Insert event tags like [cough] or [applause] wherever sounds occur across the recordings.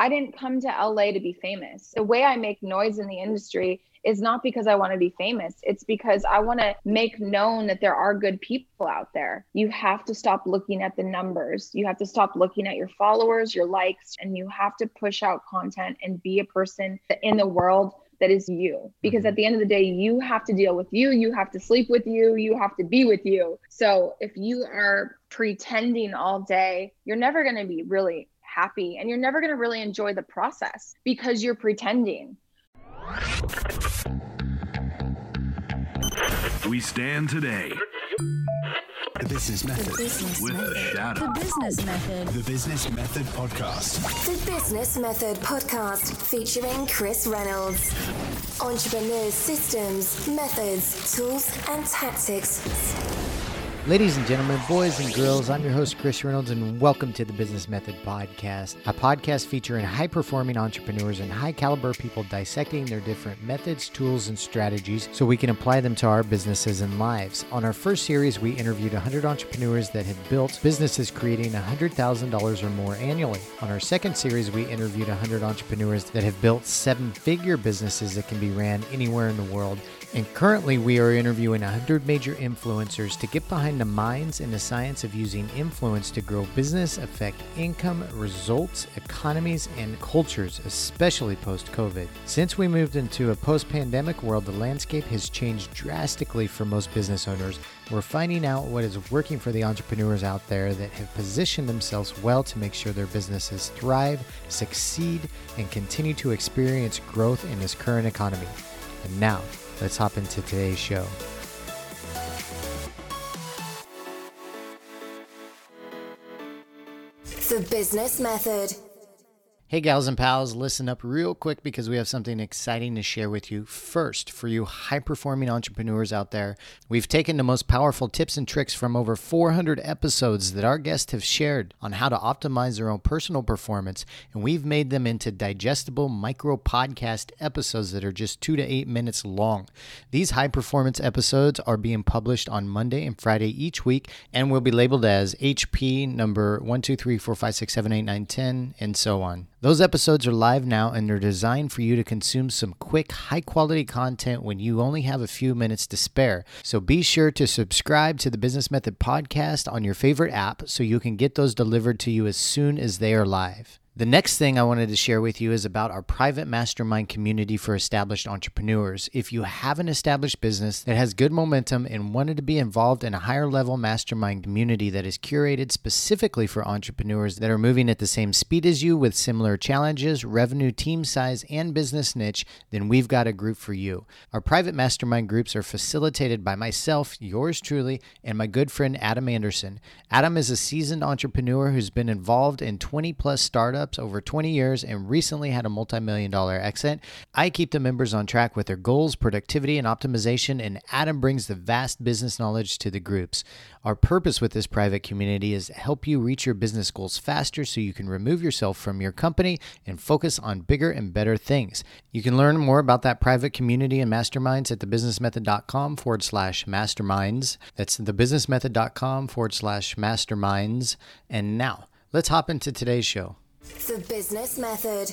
I didn't come to LA to be famous. The way I make noise in the industry is not because I want to be famous. It's because I want to make known that there are good people out there. You have to stop looking at the numbers. You have to stop looking at your followers, your likes, and you have to push out content and be a person in the world that is you. Because at mm-hmm. the end of the day, you have to deal with you, you have to sleep with you, you have to be with you. So if you are pretending all day, you're never going to be really happy and you're never going to really enjoy the process because you're pretending. We stand today. The Business Method. The business with method. the Shadow. The Business Method. The Business Method Podcast. The Business Method Podcast featuring Chris Reynolds. Entrepreneurs' systems, methods, tools, and tactics Ladies and gentlemen, boys and girls, I'm your host, Chris Reynolds, and welcome to the Business Method Podcast, a podcast featuring high performing entrepreneurs and high caliber people dissecting their different methods, tools, and strategies so we can apply them to our businesses and lives. On our first series, we interviewed 100 entrepreneurs that have built businesses creating $100,000 or more annually. On our second series, we interviewed 100 entrepreneurs that have built seven figure businesses that can be ran anywhere in the world and currently, we are interviewing 100 major influencers to get behind the minds and the science of using influence to grow business, affect income, results, economies, and cultures, especially post COVID. Since we moved into a post pandemic world, the landscape has changed drastically for most business owners. We're finding out what is working for the entrepreneurs out there that have positioned themselves well to make sure their businesses thrive, succeed, and continue to experience growth in this current economy. And now, let's hop into today's show. The Business Method Hey, gals and pals, listen up real quick because we have something exciting to share with you. First, for you high performing entrepreneurs out there, we've taken the most powerful tips and tricks from over 400 episodes that our guests have shared on how to optimize their own personal performance, and we've made them into digestible micro podcast episodes that are just two to eight minutes long. These high performance episodes are being published on Monday and Friday each week and will be labeled as HP number 1, 2, 3, 4, 5, 6, 7, 8, 9, 10, and so on. Those episodes are live now and they're designed for you to consume some quick, high quality content when you only have a few minutes to spare. So be sure to subscribe to the Business Method podcast on your favorite app so you can get those delivered to you as soon as they are live. The next thing I wanted to share with you is about our private mastermind community for established entrepreneurs. If you have an established business that has good momentum and wanted to be involved in a higher level mastermind community that is curated specifically for entrepreneurs that are moving at the same speed as you with similar challenges, revenue, team size, and business niche, then we've got a group for you. Our private mastermind groups are facilitated by myself, yours truly, and my good friend Adam Anderson. Adam is a seasoned entrepreneur who's been involved in 20 plus startups startups over 20 years and recently had a multi million dollar exit. I keep the members on track with their goals, productivity, and optimization, and Adam brings the vast business knowledge to the groups. Our purpose with this private community is to help you reach your business goals faster so you can remove yourself from your company and focus on bigger and better things. You can learn more about that private community and masterminds at thebusinessmethod.com forward slash masterminds. That's thebusinessmethod.com forward slash masterminds. And now, let's hop into today's show. The Business Method.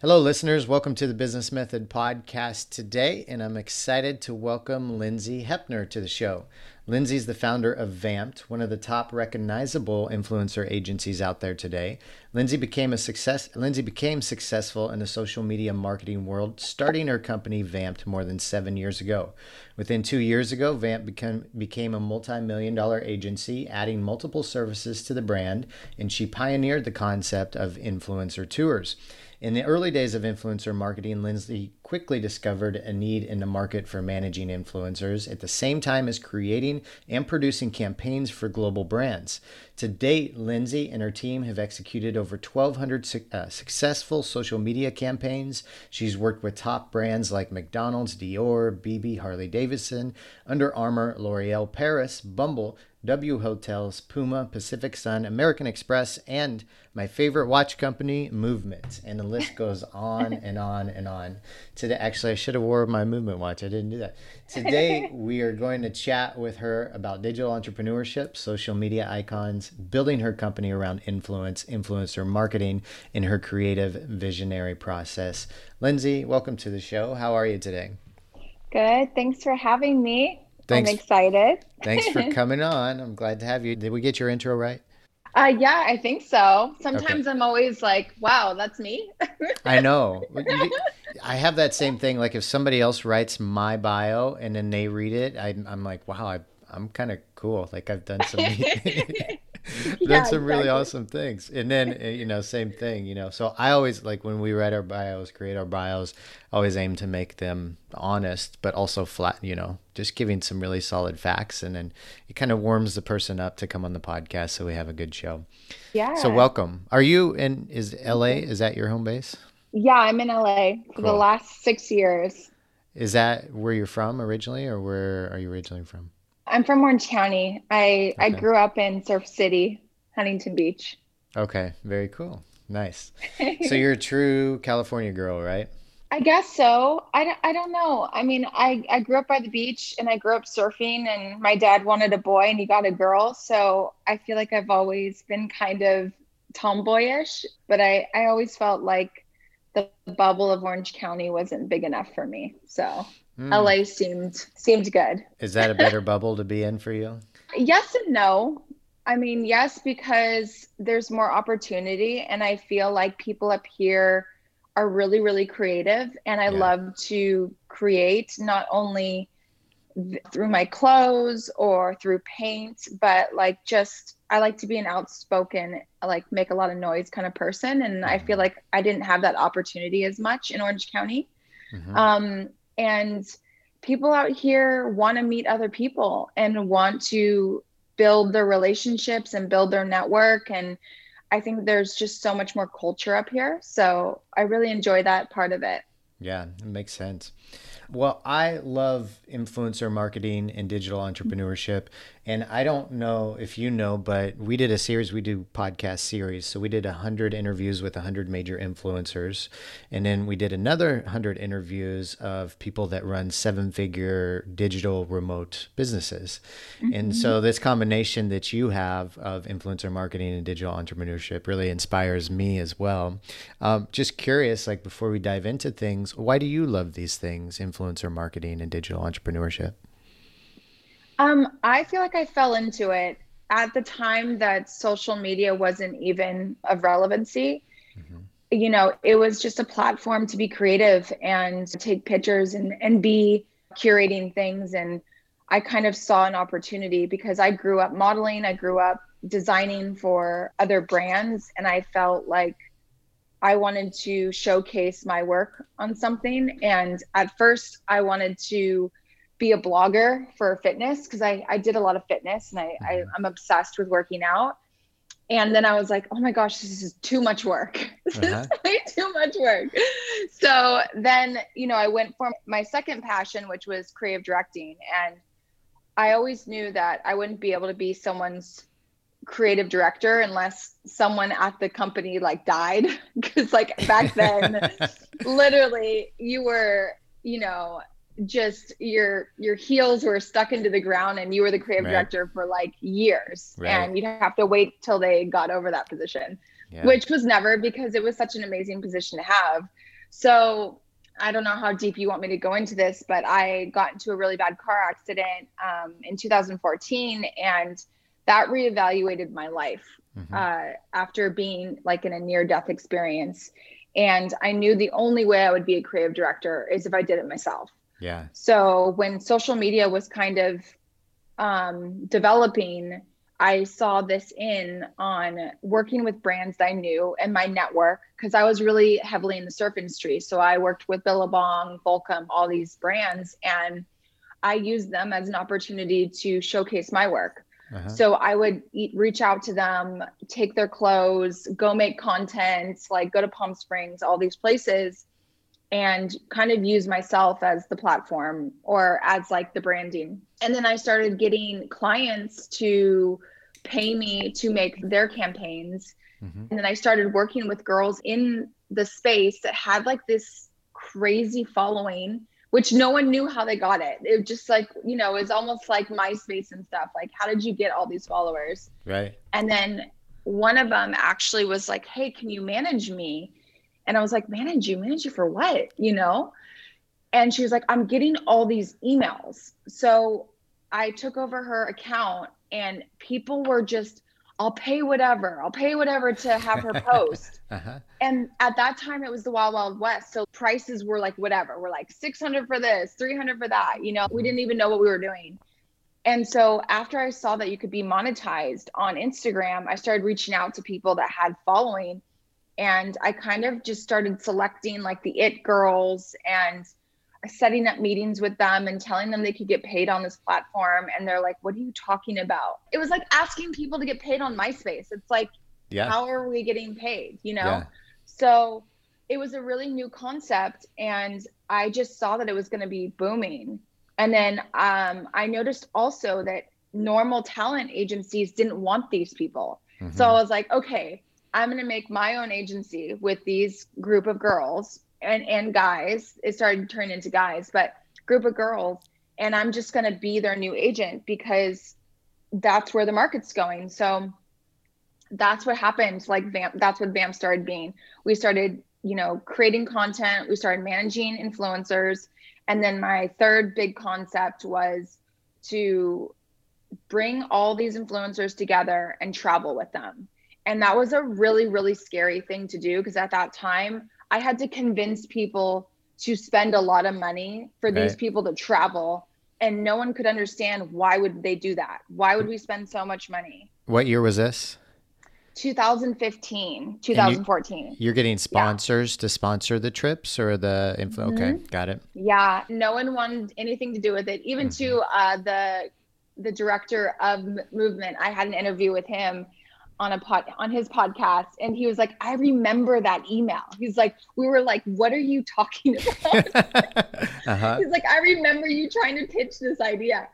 Hello, listeners. Welcome to the Business Method podcast today, and I'm excited to welcome Lindsey Heppner to the show. Lindsey is the founder of VAMPPED, one of the top recognizable influencer agencies out there today. Lindsey became a success. Lindsey became successful in the social media marketing world, starting her company VAMPPED more than seven years ago. Within two years ago, VAMPPED became, became a multi million dollar agency, adding multiple services to the brand, and she pioneered the concept of influencer tours. In the early days of influencer marketing, Lindsey quickly discovered a need in the market for managing influencers at the same time as creating and producing campaigns for global brands. To date, Lindsey and her team have executed over 1,200 su- uh, successful social media campaigns. She's worked with top brands like McDonald's, Dior, BeBe, Harley Davidson, Under Armour, L'Oreal Paris, Bumble, W Hotels, Puma, Pacific Sun, American Express, and my favorite watch company, Movement. And the list goes [laughs] on and on and on. Today, actually, I should have wore my Movement watch. I didn't do that. Today, [laughs] we are going to chat with her about digital entrepreneurship, social media icons, building her company around influence, influencer marketing, in her creative visionary process. Lindsey, welcome to the show. How are you today? Good. Thanks for having me. Thanks. I'm excited. Thanks for [laughs] coming on. I'm glad to have you. Did we get your intro right? Uh, yeah, I think so. Sometimes I'm always like, wow, that's me. [laughs] I know. I have that same thing. Like if somebody else writes my bio and then they read it, I, I'm like, wow, I, I'm kind of cool. Like I've done some, [laughs] done Yeah, some really exactly. awesome things. And then uh, you know, same thing. You know, so I always like when we write our bios, create our bios, always aim to make them honest, but also flat. You know, just giving some really solid facts, and then it kind of warms the person up to come on the podcast, so we have a good show. yeah. So welcome. Are you in? Is L.A. Is that your home base? Yeah, I'm in LA for the last six years. Is that where you're from originally, or where are you originally from? I'm from Orange County. I I grew up in Surf City, Huntington Beach. Okay, very cool. Nice. [laughs] So you're a true California girl, right? I guess so. I, don't- I don't know. I mean, I, I grew up by the beach and I grew up surfing, and my dad wanted a boy and he got a girl. So I feel like I've always been kind of tomboyish, but I, I always felt like the bubble of Orange County wasn't big enough for me. So Hmm. LA seemed seemed good. Is that a better [laughs] bubble to be in for you? Yes and no. I mean, yes, because there's more opportunity, and I feel like people up here are really, really creative, and I Yeah. love to create not only th- through my clothes or through paint, but like just I like to be an outspoken, like make a lot of noise kind of person, and I feel like I didn't have that opportunity as much in Orange County. Mhm. Um, and people out here want to meet other people and want to build their relationships and build their network. And I think there's just so much more culture up here. So I really enjoy that part of it. Yeah, it makes sense. Well, I love influencer marketing and digital entrepreneurship. And I don't know if you know, but we did a series, we do podcast series. So we did 100 interviews with 100 major influencers. And then we did another 100 interviews of people that run seven figure digital remote businesses. And so this combination that you have of influencer marketing and digital entrepreneurship really inspires me as well. Um, just curious, like before we dive into things, why do you love these things, influencer marketing and digital entrepreneurship? Um, I feel like I fell into it at the time that social media wasn't even of relevancy. You know, it was just a platform to be creative and take pictures and, and be curating things. And I kind of saw an opportunity because I grew up modeling, I grew up designing for other brands, and I felt like I wanted to showcase my work on something. And at first, I wanted to be a blogger for fitness because I, I did a lot of fitness and I, I, I'm obsessed with working out. And then I was like, oh my gosh, this is too much work. [laughs] This Uh-huh. is way too much work. So then, you know, I went for my second passion, which was creative directing. And I always knew that I wouldn't be able to be someone's creative director unless someone at the company like died. [laughs] Cause like back then, [laughs] literally you were you know just your your heels were stuck into the ground and you were the creative Right. director for like years Right. and you'd have to wait till they got over that position Yeah. which was never because it was such an amazing position to have so i don't know how deep you want me to go into this but i got into a really bad car accident um, in 2014 and that reevaluated my life Mhm. uh, after being like in a near death experience. And I knew the only way I would be a creative director is if I did it myself. Yeah. So when social media was kind of um, developing, I saw this in on working with brands that I knew and my network because I was really heavily in the surf industry. So I worked with Billabong, Volcom, all these brands, and I used them as an opportunity to showcase my work. Uh-huh. So I would e- reach out to them, take their clothes, go make content, like go to Palm Springs, all these places. And kind of use myself as the platform or as like the branding. And then I started getting clients to pay me to make their campaigns. Mm-hmm. And then I started working with girls in the space that had like this crazy following which no one knew how they got it. It was just like, you know, it's almost like MySpace and stuff. Like, how did you get all these followers? Right. And then one of them actually was like, Hey, can you manage me? And I was like, Manage you? Manage you for what? You know? And she was like, I'm getting all these emails. So I took over her account and people were just I'll pay whatever. I'll pay whatever to have her [laughs] post. uh-huh. And at that time, it was the Wild Wild West. So prices were like whatever. We're like 600 for this, 300 for that. You know, we mm-hmm. didn't even know what we were doing. And so after I saw that you could be monetized on Instagram, I started reaching out to people that had following. And I kind of just started selecting like the it girls and setting up meetings with them and telling them they could get paid on this platform. And they're like what are you talking about? It was like asking people to get paid on myspace. It's like yeah. how are we getting paid? You know? Yeah. so it was a really new concept and i just saw that it was going to be booming. And then um, i noticed also that normal talent agencies didn't want these people. Mm-hmm. so i was like okay i'm going to make my own agency with these group of girls and and guys. It started to turn into guys but group of girls and i'm just going to be their new agent because that's where the market's going. So that's what happened. Like vamp that's what vamp started being. We started you know creating content. We started managing influencers. And then my third big concept was to bring all these influencers together and travel with them and that was a really really scary thing to do because at that time I had to convince people to spend a lot of money for right. these people to travel and no one could understand why would they do that why would we spend so much money what year was this 2015 2014 you, are getting sponsors yeah. to sponsor the trips or the info mm-hmm. okay got it yeah no one wanted anything to do with it even mm-hmm. to uh, the the director of movement i had an interview with him on a pod on his podcast and he was like i remember that email. He's like we were like what are you talking about? [laughs] Uh-huh. he's like i remember you trying to pitch this idea.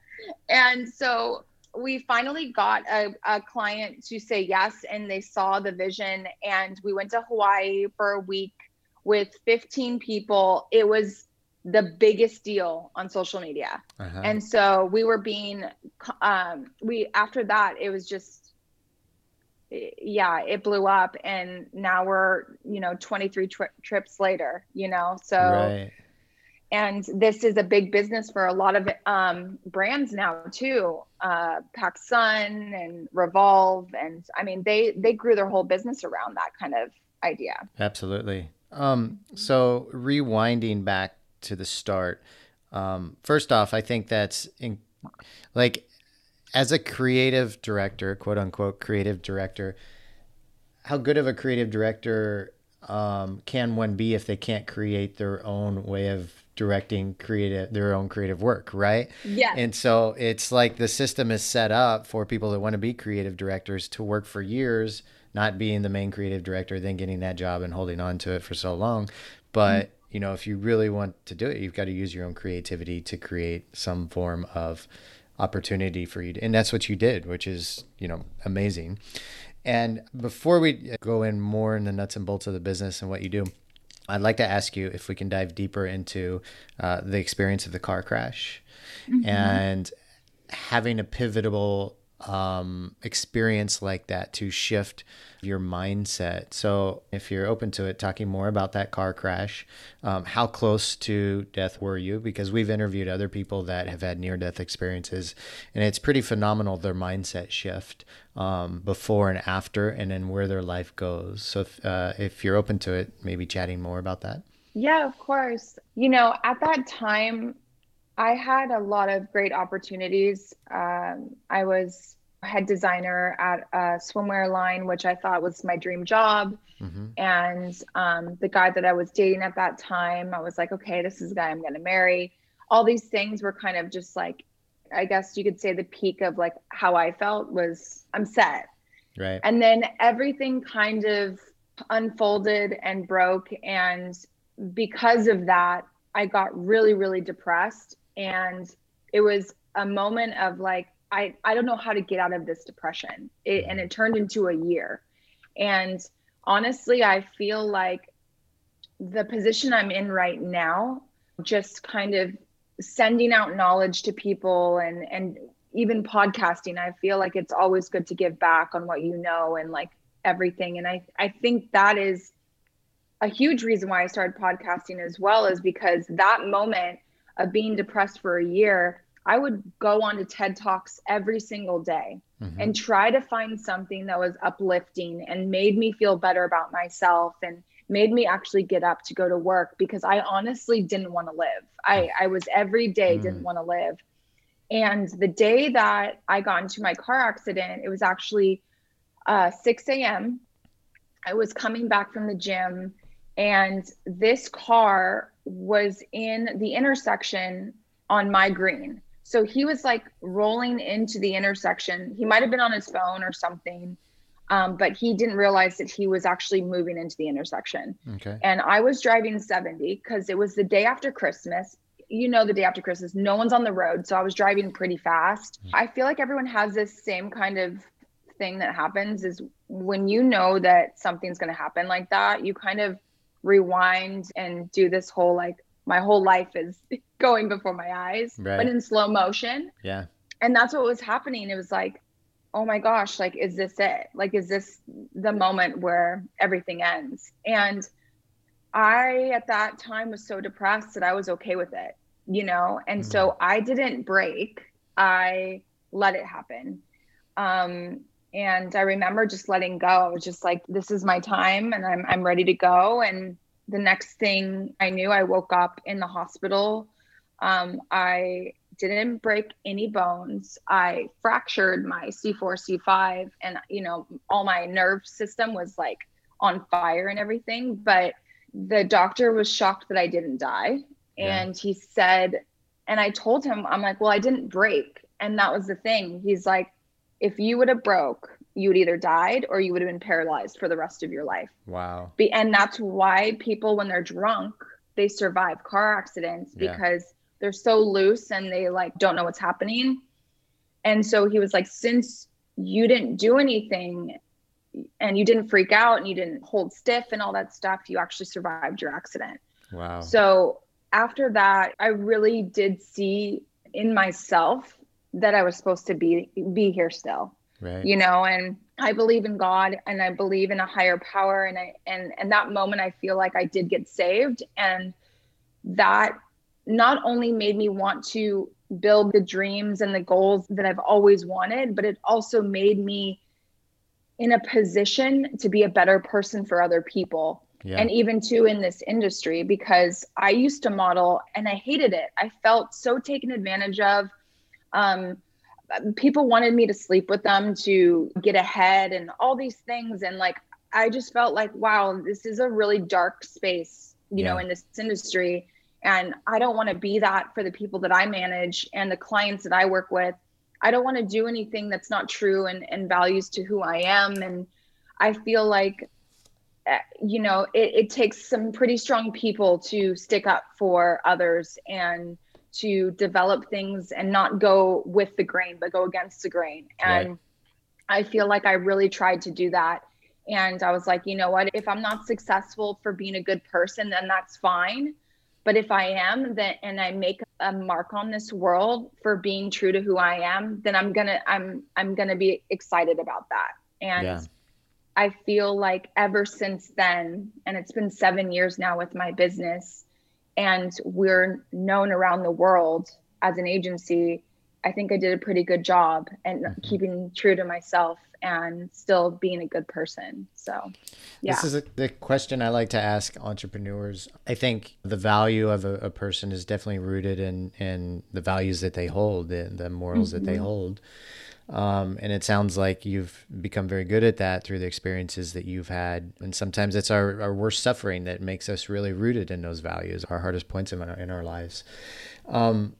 And so we finally got a, a client to say yes and they saw the vision and we went to hawaii for a week with 15 people. It was the biggest deal on social media. Uh-huh. and so we were being um we after that it was just yeah, it blew up, and now we're you know 23 tri- trips later. You know, so. Right. And this is a big business for a lot of um, brands now too. Uh, PacSun and Revolve, and I mean they they grew their whole business around that kind of idea. Absolutely. Um, so rewinding back to the start, um, first off, I think that's in, like as a creative director, quote unquote creative director, how good of a creative director um, can one be if they can't create their own way of directing creative their own creative work, right? Yeah. And so it's like the system is set up for people that want to be creative directors to work for years, not being the main creative director, then getting that job and holding on to it for so long. But mm-hmm. you know, if you really want to do it, you've got to use your own creativity to create some form of opportunity for you to, and that's what you did which is you know amazing and before we go in more in the nuts and bolts of the business and what you do i'd like to ask you if we can dive deeper into uh, the experience of the car crash mm-hmm. and having a pivotal um, experience like that to shift your mindset. So, if you're open to it, talking more about that car crash, um, how close to death were you? Because we've interviewed other people that have had near death experiences, and it's pretty phenomenal their mindset shift um, before and after, and then where their life goes. So, if, uh, if you're open to it, maybe chatting more about that. Yeah, of course. You know, at that time, I had a lot of great opportunities. Um, I was head designer at a swimwear line, which I thought was my dream job. Mm-hmm. And um, the guy that I was dating at that time, I was like, okay, this is the guy I'm going to marry. All these things were kind of just like, I guess you could say the peak of like how I felt was I'm set. Right. And then everything kind of unfolded and broke. And because of that, I got really, really depressed. And it was a moment of like, I, I don't know how to get out of this depression. It, and it turned into a year. And honestly, I feel like the position I'm in right now, just kind of sending out knowledge to people and, and even podcasting, I feel like it's always good to give back on what you know and like everything. And I, I think that is a huge reason why I started podcasting as well, is because that moment of being depressed for a year, I would go on to TED Talks every single day mm-hmm. and try to find something that was uplifting and made me feel better about myself and made me actually get up to go to work because I honestly didn't want to live. I, I was every day mm. didn't want to live. And the day that I got into my car accident, it was actually uh, 6 a.m. I was coming back from the gym, and this car was in the intersection on my green. So he was like rolling into the intersection. He might have been on his phone or something, um, but he didn't realize that he was actually moving into the intersection. Okay. And I was driving 70 because it was the day after Christmas. You know, the day after Christmas, no one's on the road. So I was driving pretty fast. Mm. I feel like everyone has this same kind of thing that happens is when you know that something's going to happen like that, you kind of rewind and do this whole like, my whole life is [laughs] going before my eyes, right. but in slow motion. Yeah. And that's what was happening. It was like, oh my gosh, like, is this it? Like, is this the moment where everything ends? And I, at that time, was so depressed that I was okay with it, you know? And mm-hmm. so I didn't break, I let it happen. Um, and I remember just letting go. I was just like, this is my time and I'm, I'm ready to go. And the next thing I knew, I woke up in the hospital. Um, I didn't break any bones. I fractured my C4, C5, and you know, all my nerve system was like on fire and everything. But the doctor was shocked that I didn't die. And yeah. he said, and I told him, I'm like, well, I didn't break. And that was the thing. He's like, if you would have broke, you would either died or you would have been paralyzed for the rest of your life. Wow. Be- and that's why people, when they're drunk, they survive car accidents yeah. because they're so loose and they like don't know what's happening. And so he was like, since you didn't do anything and you didn't freak out and you didn't hold stiff and all that stuff, you actually survived your accident. Wow. So after that, I really did see in myself that I was supposed to be be here still. Right. You know, and I believe in God and I believe in a higher power and I and and that moment I feel like I did get saved and that not only made me want to build the dreams and the goals that I've always wanted, but it also made me in a position to be a better person for other people. Yeah. And even too in this industry, because I used to model and I hated it. I felt so taken advantage of. Um, people wanted me to sleep with them to get ahead and all these things. And like, I just felt like, wow, this is a really dark space, you yeah. know, in this industry and I don't want to be that for the people that I manage and the clients that I work with. I don't want to do anything that's not true and, and values to who I am. And I feel like, eh, you know, it, it takes some pretty strong people to stick up for others and to develop things and not go with the grain, but go against the grain. And right. I feel like I really tried to do that. And I was like, you know what? If I'm not successful for being a good person, then that's fine but if I am then and I make a mark on this world for being true to who I am, then I'm gonna I'm I'm gonna be excited about that. And yeah. I feel like ever since then, and it's been seven years now with my business, and we're known around the world as an agency. I think I did a pretty good job and mm-hmm. keeping true to myself and still being a good person. So, yeah. This is a, the question I like to ask entrepreneurs. I think the value of a, a person is definitely rooted in, in the values that they hold, the, the morals mm-hmm. that they mm-hmm. hold. Um, and it sounds like you've become very good at that through the experiences that you've had. And sometimes it's our, our worst suffering that makes us really rooted in those values, our hardest points in our, in our lives. Um,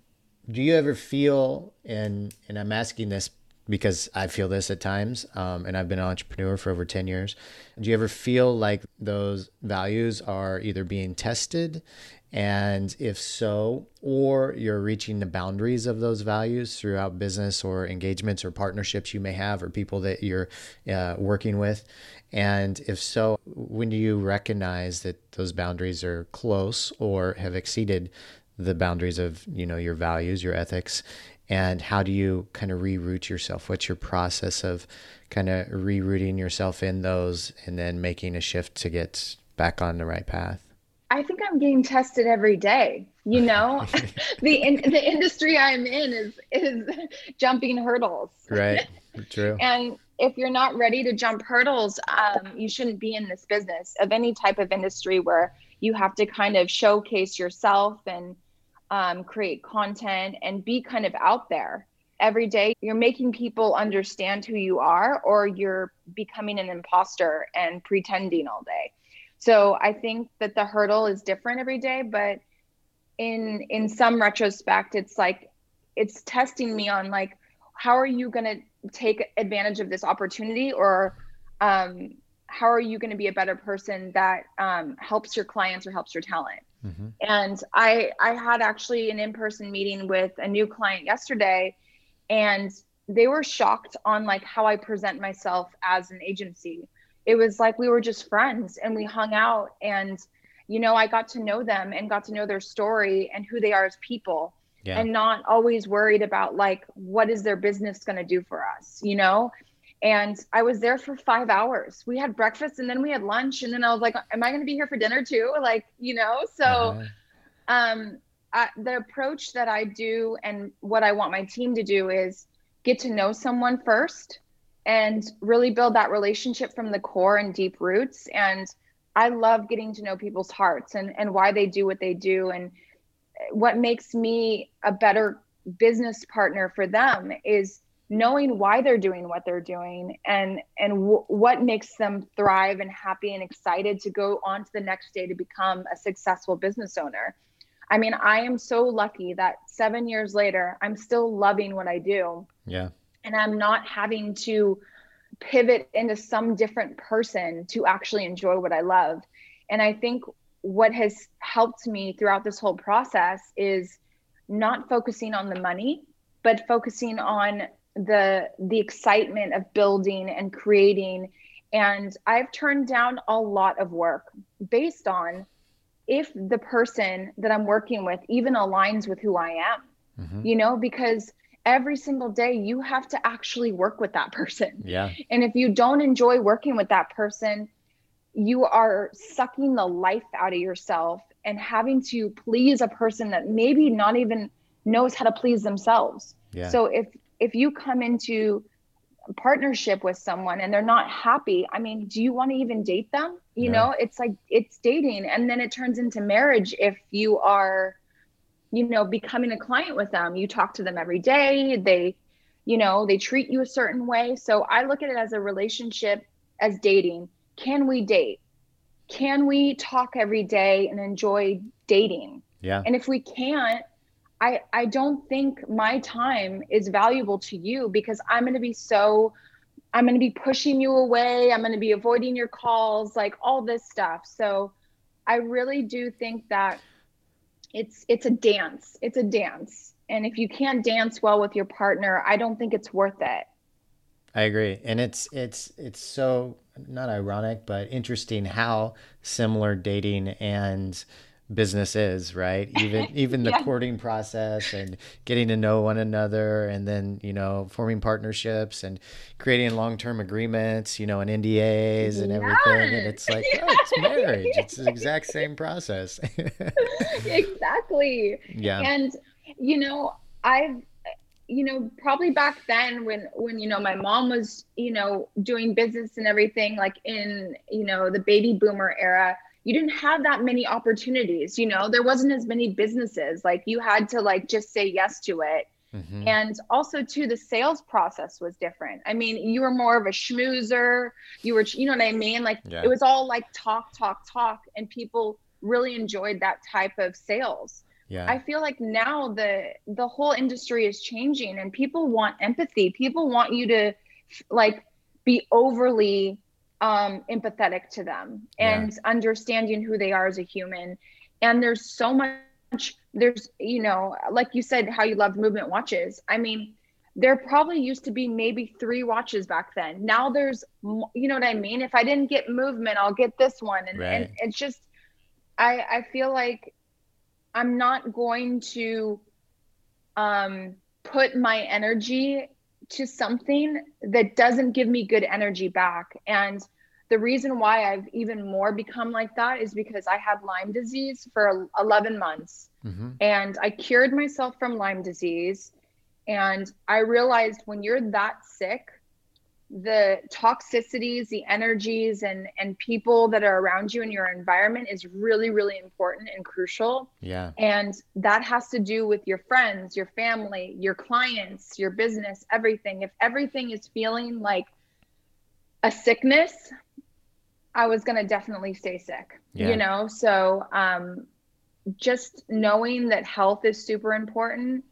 do you ever feel, and, and I'm asking this because I feel this at times, um, and I've been an entrepreneur for over 10 years. Do you ever feel like those values are either being tested? And if so, or you're reaching the boundaries of those values throughout business or engagements or partnerships you may have or people that you're uh, working with. And if so, when do you recognize that those boundaries are close or have exceeded the boundaries of you know your values, your ethics, and how do you kind of reroute yourself? What's your process of kind of rerouting yourself in those and then making a shift to get back on the right path? I think I'm getting tested every day. You know, [laughs] [laughs] the in, the industry I'm in is is [laughs] jumping hurdles. Right. True. and if you're not ready to jump hurdles, um, you shouldn't be in this business of any type of industry where you have to kind of showcase yourself and um, create content and be kind of out there every day. You're making people understand who you are, or you're becoming an imposter and pretending all day. So I think that the hurdle is different every day, but in in some retrospect, it's like it's testing me on like how are you going to take advantage of this opportunity or um, how are you going to be a better person that um, helps your clients or helps your talent mm-hmm. and i i had actually an in-person meeting with a new client yesterday and they were shocked on like how i present myself as an agency it was like we were just friends and we hung out and you know i got to know them and got to know their story and who they are as people yeah. and not always worried about like what is their business going to do for us you know and I was there for five hours. We had breakfast and then we had lunch. And then I was like, Am I going to be here for dinner too? [laughs] Like, you know? So, uh-huh. um, I, the approach that I do and what I want my team to do is get to know someone first and really build that relationship from the core and deep roots. And I love getting to know people's hearts and, and why they do what they do. And what makes me a better business partner for them is knowing why they're doing what they're doing and and w- what makes them thrive and happy and excited to go on to the next day to become a successful business owner i mean i am so lucky that 7 years later i'm still loving what i do yeah and i'm not having to pivot into some different person to actually enjoy what i love and i think what has helped me throughout this whole process is not focusing on the money but focusing on the the excitement of building and creating and i've turned down a lot of work based on if the person that i'm working with even aligns with who i am mm-hmm. you know because every single day you have to actually work with that person. Yeah. And if you don't enjoy working with that person you are sucking the life out of yourself and having to please a person that maybe not even knows how to please themselves. Yeah. so if if you come into partnership with someone and they're not happy i mean do you want to even date them? You know it's like it's dating and then it turns into marriage if you are you know becoming a client with them. You talk to them every day. They you know they treat you a certain way. So i look at it as a relationship as dating. Can we date? Can we talk every day and enjoy dating? Yeah. And if we can't I, I don't think my time is valuable to you because I'm going to be so, I'm going to be pushing you away. I'm going to be avoiding your calls, like all this stuff. So I really do think that it's, it's a dance. It's a dance. And if you can't dance well with your partner, I don't think it's worth it. I agree. And it's, it's, it's so not ironic, but interesting how similar dating and, business is right? [laughs] Even even the yeah. courting process and getting to know one another and then you know forming partnerships and creating long-term agreements you know and ndas and everything. And it's like [laughs] oh, it's marriage. It's the exact same process. [laughs] Exactly. Yeah. And you know i've you know probably back then when when you know my mom was you know doing business and everything like in you know the baby boomer era you didn't have that many opportunities you know there wasn't as many businesses like you had to like just say yes to it mm-hmm. and also too the sales process was different i mean you were more of a schmoozer you were you know what i mean like yeah. it was all like talk talk talk and people really enjoyed that type of sales Yeah. I feel like now the the whole industry is changing and people want empathy. People want you to like be overly um empathetic to them Yeah. and understanding who they are as a human. And there's so much there's you know, like you said how you loved movement watches. I mean, there probably used to be maybe three watches back then. Now there's you know what I mean? If I didn't get movement, I'll get this one and, and it's just I I feel like I'm not going to um, put my energy to something that doesn't give me good energy back. And the reason why I've even more become like that is because I had Lyme disease for 11 months hmm and I cured myself from Lyme disease. And I realized when you're that sick, the toxicities, the energies, and and people that are around you in your environment is really, really important and crucial. Yeah. And that has to do with your friends, your family, your clients, your business, everything. If everything is feeling like a sickness, I was going to definitely stay sick, Yeah. you know? So, um, just knowing that health is super important,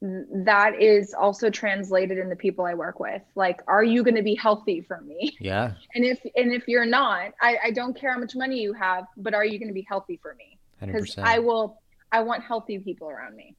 that is also translated in the people I work with. Like, are you going to be healthy for me? Yeah. [laughs] And if, and if you're not, I, I don't care how much money you have, but are you going to be healthy for me? because I will I want healthy people around me.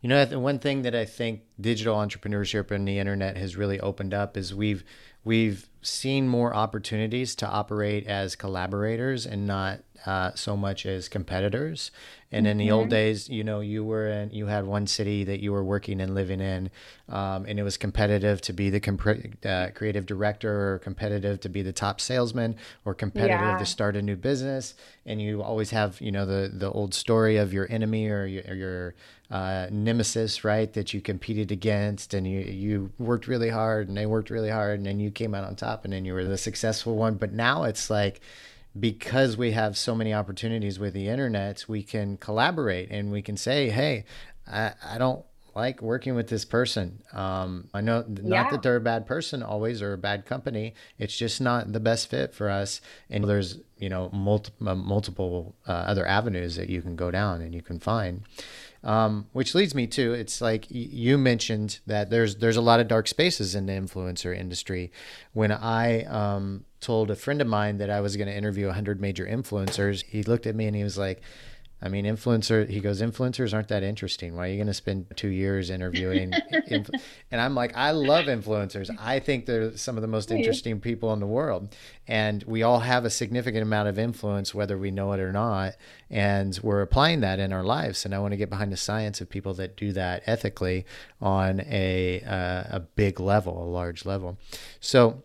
You know, the one thing that I think digital entrepreneurship and the internet has really opened up is we've we've seen more opportunities to operate as collaborators and not uh, so much as competitors. And in the old days, you know, you were in, you had one city that you were working and living in, um, and it was competitive to be the compre- uh, creative director, or competitive to be the top salesman, or competitive Yeah. to start a new business. And you always have, you know, the the old story of your enemy or your, or your uh, nemesis, right? That you competed against, and you you worked really hard, and they worked really hard, and then you came out on top, and then you were the successful one. But now it's like because we have so many opportunities with the internet, we can collaborate and we can say, hey, I, I don't like working with this person. Um, I know not Yeah. that they're a bad person always or a bad company. It's just not the best fit for us. And there's, you know, multi- uh, multiple uh, other avenues that you can go down and you can find. Um, which leads me to it's like you mentioned that there's there's a lot of dark spaces in the influencer industry. When I um, told a friend of mine that I was going to interview 100 major influencers, he looked at me and he was like, I mean, influencer. He goes, influencers aren't that interesting. Why are you going to spend two years interviewing? [laughs] And I'm like, I love influencers. I think they're some of the most interesting people in the world, and we all have a significant amount of influence, whether we know it or not. And we're applying that in our lives. And I want to get behind the science of people that do that ethically on a uh, a big level, a large level. So.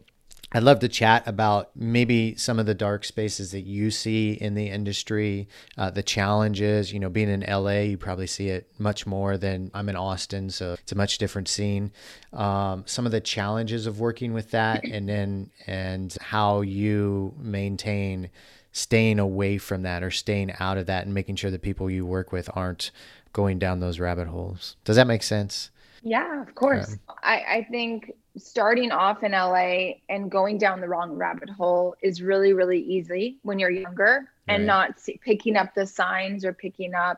I'd love to chat about maybe some of the dark spaces that you see in the industry, uh, the challenges. You know, being in LA, you probably see it much more than I'm in Austin, so it's a much different scene. Um, some of the challenges of working with that, and then and how you maintain staying away from that or staying out of that, and making sure the people you work with aren't going down those rabbit holes. Does that make sense? Yeah, of course. I, I think starting off in LA and going down the wrong rabbit hole is really, really easy when you're younger and Right. not see, picking up the signs or picking up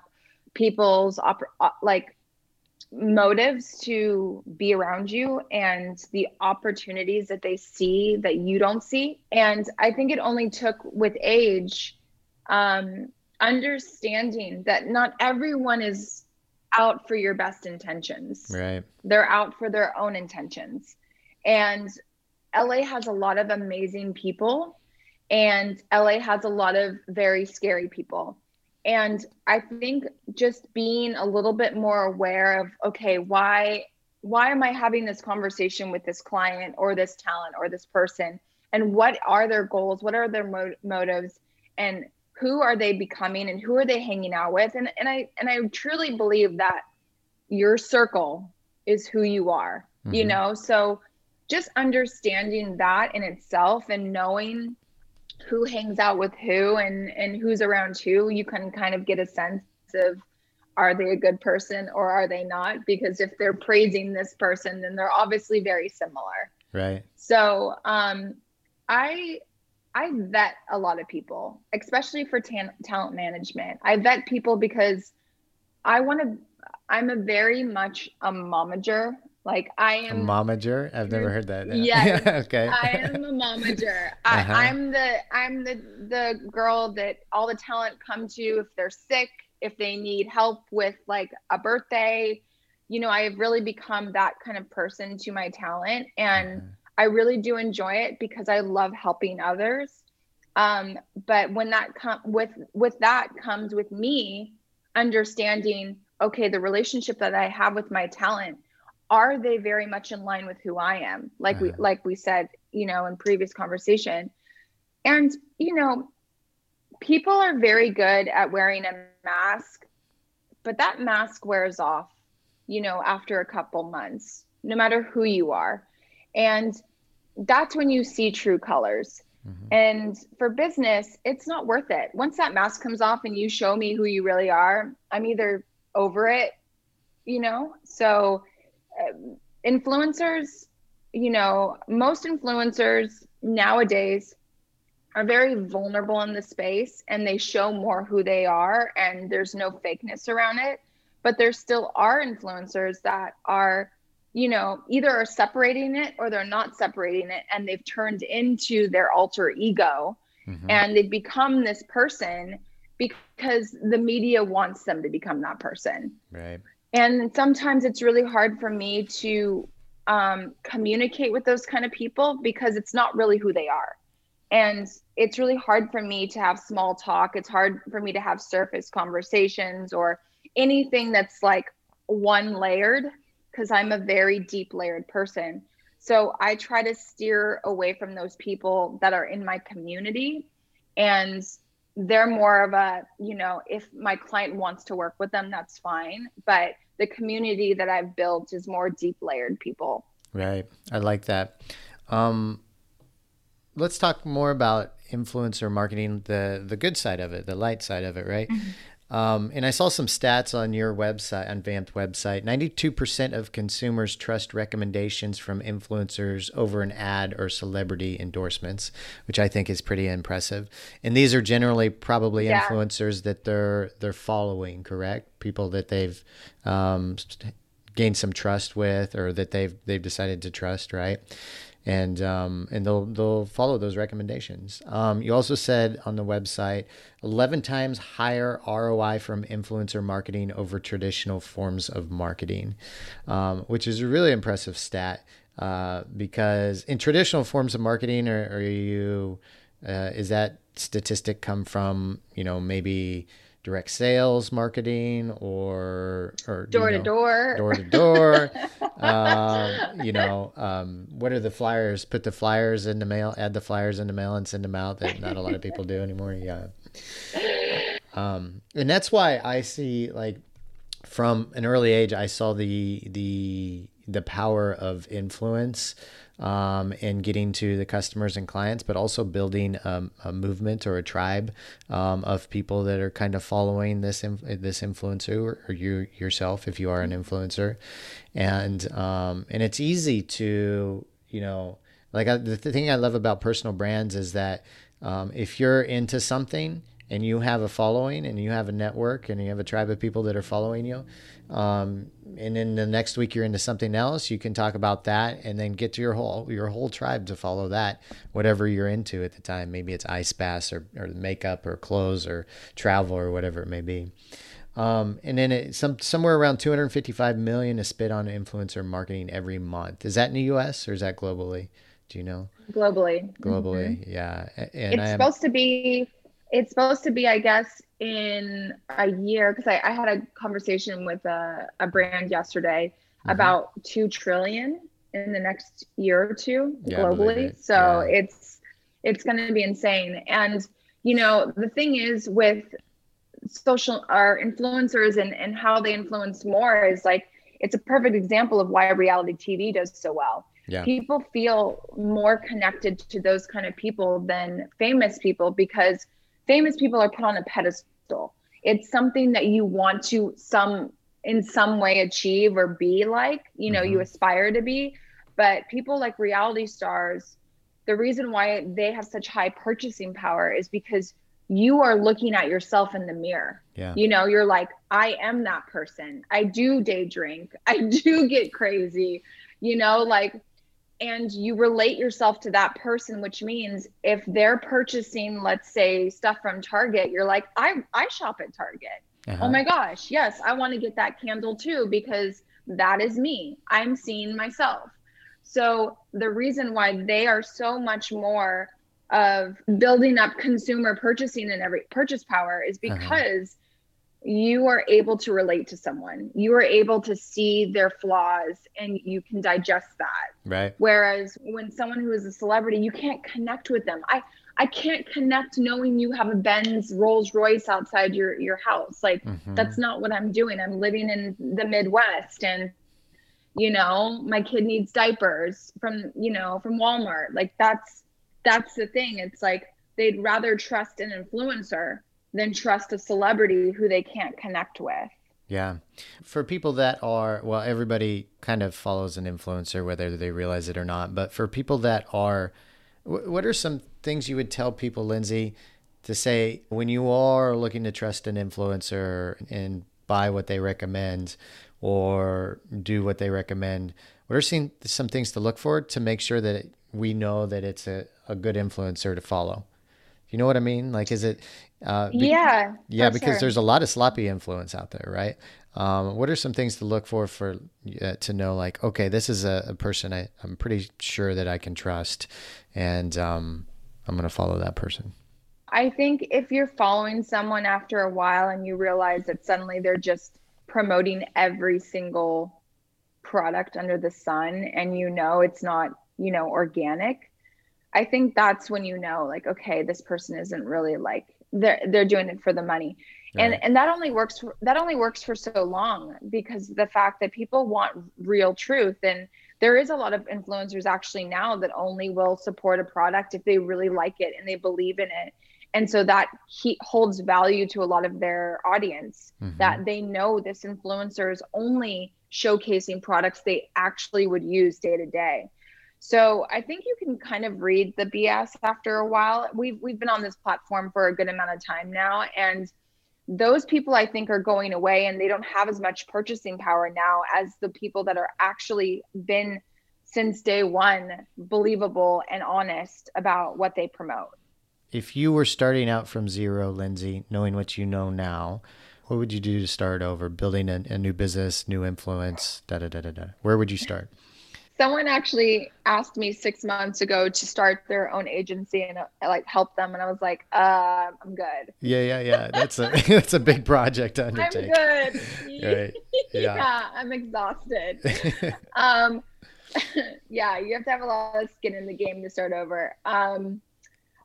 people's op- like motives to be around you and the opportunities that they see that you don't see. And I think it only took with age, um, understanding that not everyone is out for your best intentions Right. they're out for their own intentions. And LA has a lot of amazing people, and LA has a lot of very scary people. And I think just being a little bit more aware of okay, why why am I having this conversation with this client or this talent or this person? And what are their goals? What are their mo- motives? And who are they becoming and who are they hanging out with? And and I and I truly believe that your circle is who you are you Mhm. know so just understanding that in itself and knowing who hangs out with who and and who's around who you can kind of get a sense of are they a good person or are they not because if they're praising this person then they're obviously very similar Right. so um i i vet a lot of people especially for tan- talent management i vet people because I want to. I'm a very much a momager. Like I am. a momager? I've never heard that. [laughs] Yes, okay. I am a momager. [laughs] I, Uh-huh. I'm the I'm the the girl that all the talent come to if they're sick, if they need help with like a birthday. You know, I have really become that kind of person to my talent, and Mhm. I really do enjoy it because I love helping others. Um, but when that come with with that comes with me understanding, okay, the relationship that I have with my talent, are they very much in line with who I am? Like we Uh-huh. like we said, you know, in previous conversation. And you know, people are very good at wearing a mask, but that mask wears off, you know, after a couple months, no matter who you are. And that's when you see true colors. Mhm. And for business, it's not worth it. Once that mask comes off and you show me who you really are, I'm either over it, you know? So, um, influencers, you know, most influencers nowadays are very vulnerable in the space and they show more who they are and there's no fakeness around it. But there still are influencers that are you know, either are separating it or they're not separating it and they've turned into their alter ego Mhm. and they've become this person because the media wants them to become that person. Right. And sometimes it's really hard for me to um, communicate with those kind of people because it's not really who they are. And it's really hard for me to have small talk. It's hard for me to have surface conversations or anything that's like one layered because I'm a very deep layered person. So I try to steer away from those people that are in my community and they're more of a, you know, if my client wants to work with them, that's fine. But the community that I've built is more deep layered people. Right. I like that. Um, let's talk more about influencer marketing, the the good side of it, the light side of it, right? Um, and I saw some stats on your website, on VAMPPED website. Ninety-two percent of consumers trust recommendations from influencers over an ad or celebrity endorsements, which I think is pretty impressive. And these are generally probably Yeah. influencers that they're they're following, correct? People that they've um, gained some trust with, or that they've they've decided to trust, right? And um, and they'll they'll follow those recommendations. Um, you also said on the website, eleven times higher ROI from influencer marketing over traditional forms of marketing, um, which is a really impressive stat. Uh, because in traditional forms of marketing, are, are you uh, is that statistic come from you know maybe direct sales marketing or or Door to know- door. door to door. [laughs] Um, you know, um, what are the flyers? Put the flyers in the mail, add the flyers in the mail, and send them out. That not a lot of people do anymore. Yeah. Um, and that's why I see like from an early age, I saw the the the power of influence um, in getting to the customers and clients, but also building um, a movement or a tribe um, of people that are kind of following this this influencer or, or you yourself if you are an influencer, and um, and it's easy to you know like I, the thing I love about personal brands is that um, if you're into something and you have a following and you have a network and you have a tribe of people that are following you um, and then the next week you're into something else you can talk about that and then get to your whole your whole tribe to follow that whatever you're into at the time maybe it's ice baths or, or makeup or clothes or travel or whatever it may be um, and then it, some somewhere around 255 million is spent on influencer marketing every month is that in the us or is that globally do you know globally. globally Mhm. yeah and It's supposed to be. It's supposed to be, I guess, in a year because I, I had a conversation with a, a brand yesterday Mhm. about two trillion in the next year or two Yeah, globally. it. So Yeah. it's it's going to be insane. And you know, the thing is with social our influencers and and how they influence more is like it's a perfect example of why reality TV does so well yeah people feel more connected to those kind of people than famous people because famous people are put on a pedestal it's something that you want to some in some way achieve or be like you know you Mhm. aspire to be but people like reality stars the reason why they have such high purchasing power is because you are looking at yourself in the mirror. Yeah. You know, you're like, I am that person. I do day drink. [laughs] I do get crazy, you know, like, and you relate yourself to that person, which means if they're purchasing, let's say, stuff from Target, you're like, I, I shop at Target. Uh-huh. Oh my gosh, yes, I want to get that candle too because that is me. I'm seeing myself. So the reason why they are so much more of building up consumer purchasing and every purchase power is Uh-huh. You are able to relate to someone. You are able to see their flaws and you can digest that. Right. Whereas when someone who is a celebrity, you can't connect with them. I I can't connect knowing you have a Benz Rolls Royce outside your your house. Like Mhm. that's not what I'm doing. I'm living in the Midwest and you know, my kid needs diapers from, you know, from Walmart. Like that's that's the thing. It's like they'd rather trust an influencer than trust a celebrity who they can't connect with. Yeah. For people that are, well, everybody kind of follows an influencer, whether they realize it or not. But for people that are, what are some things you would tell people, Lindsey, to say when you are looking to trust an influencer and buy what they recommend or do what they recommend? What are some, some things to look for to make sure that we know that it's a, a good influencer to follow? You know what I mean? Like, is it? Uh, be- yeah. yeah, because sure. there's a lot of sloppy influence out there, right? Um, what are some things to look for for uh, to know like, okay, this is a, a person I, I'm pretty sure that I can trust, and um, I'm gonna follow that person. I think if you're following someone after a while and you realize that suddenly they're just promoting every single product under the sun and you know it's not, you know, organic, I think that's when you know like okay, this person isn't really like they're they're doing it for the money. And Right. and that only works for, that only works for so long because the fact that people want real truth and there is a lot of influencers actually now that only will support a product if they really like it and they believe in it and so that he holds value to a lot of their audience Mhm. that they know this influencer is only showcasing products they actually would use day to day so i think you can kind of read the bs after a while we've we've been on this platform for a good amount of time now and those people I think are going away and they don't have as much purchasing power now as the people that are actually been since day one believable and honest about what they promote. If you were starting out from zero, Lindsey, knowing what you know now, what would you do to start over? Building a, a new business, new influence, da da da da da. Where would you start? Someone actually asked me six months ago to start their own agency and uh, like help them, and I was like, uh, "I'm good. Yeah, yeah, yeah. That's a [laughs] that's a big project to undertake. I'm good. [laughs] Right. [laughs] Yeah. yeah, I'm exhausted. um yeah you have to have a lot of skin in the game to start over um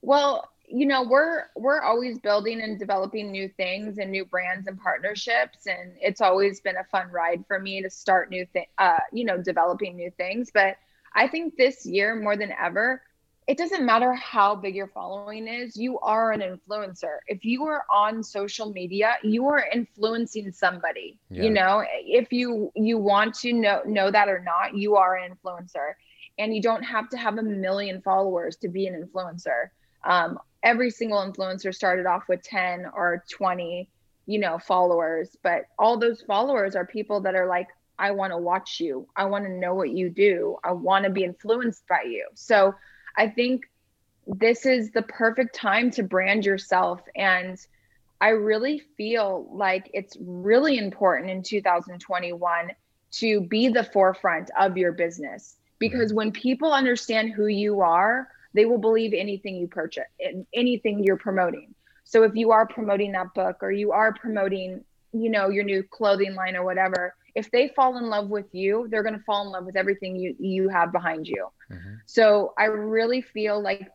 well you know we're we're always building and developing new things and new brands and partnerships and it's always been a fun ride for me to start new thing uh you know developing new things. But i think this year more than ever it doesn't matter how big your following is you are an influencer. If you are on social media you are influencing somebody Yeah. you know? If you you want to know know that or not you are an influencer. And you don't have to have a million followers to be an influencer. Um, every single influencer started off with 10 or 20 you know followers but all those followers are people that are like i want to watch you. I want to know what you do. I want to be influenced by you. So i think this is the perfect time to brand yourself. And i really feel like it's really important in 2021 to be the forefront of your business. Because mm-hmm. when people understand who you are they will believe anything you purchase and anything you're promoting. So if you are promoting that book or you are promoting you know your new clothing line or whatever if they fall in love with you they're going to fall in love with everything you you have behind you. Mhm. so i really feel like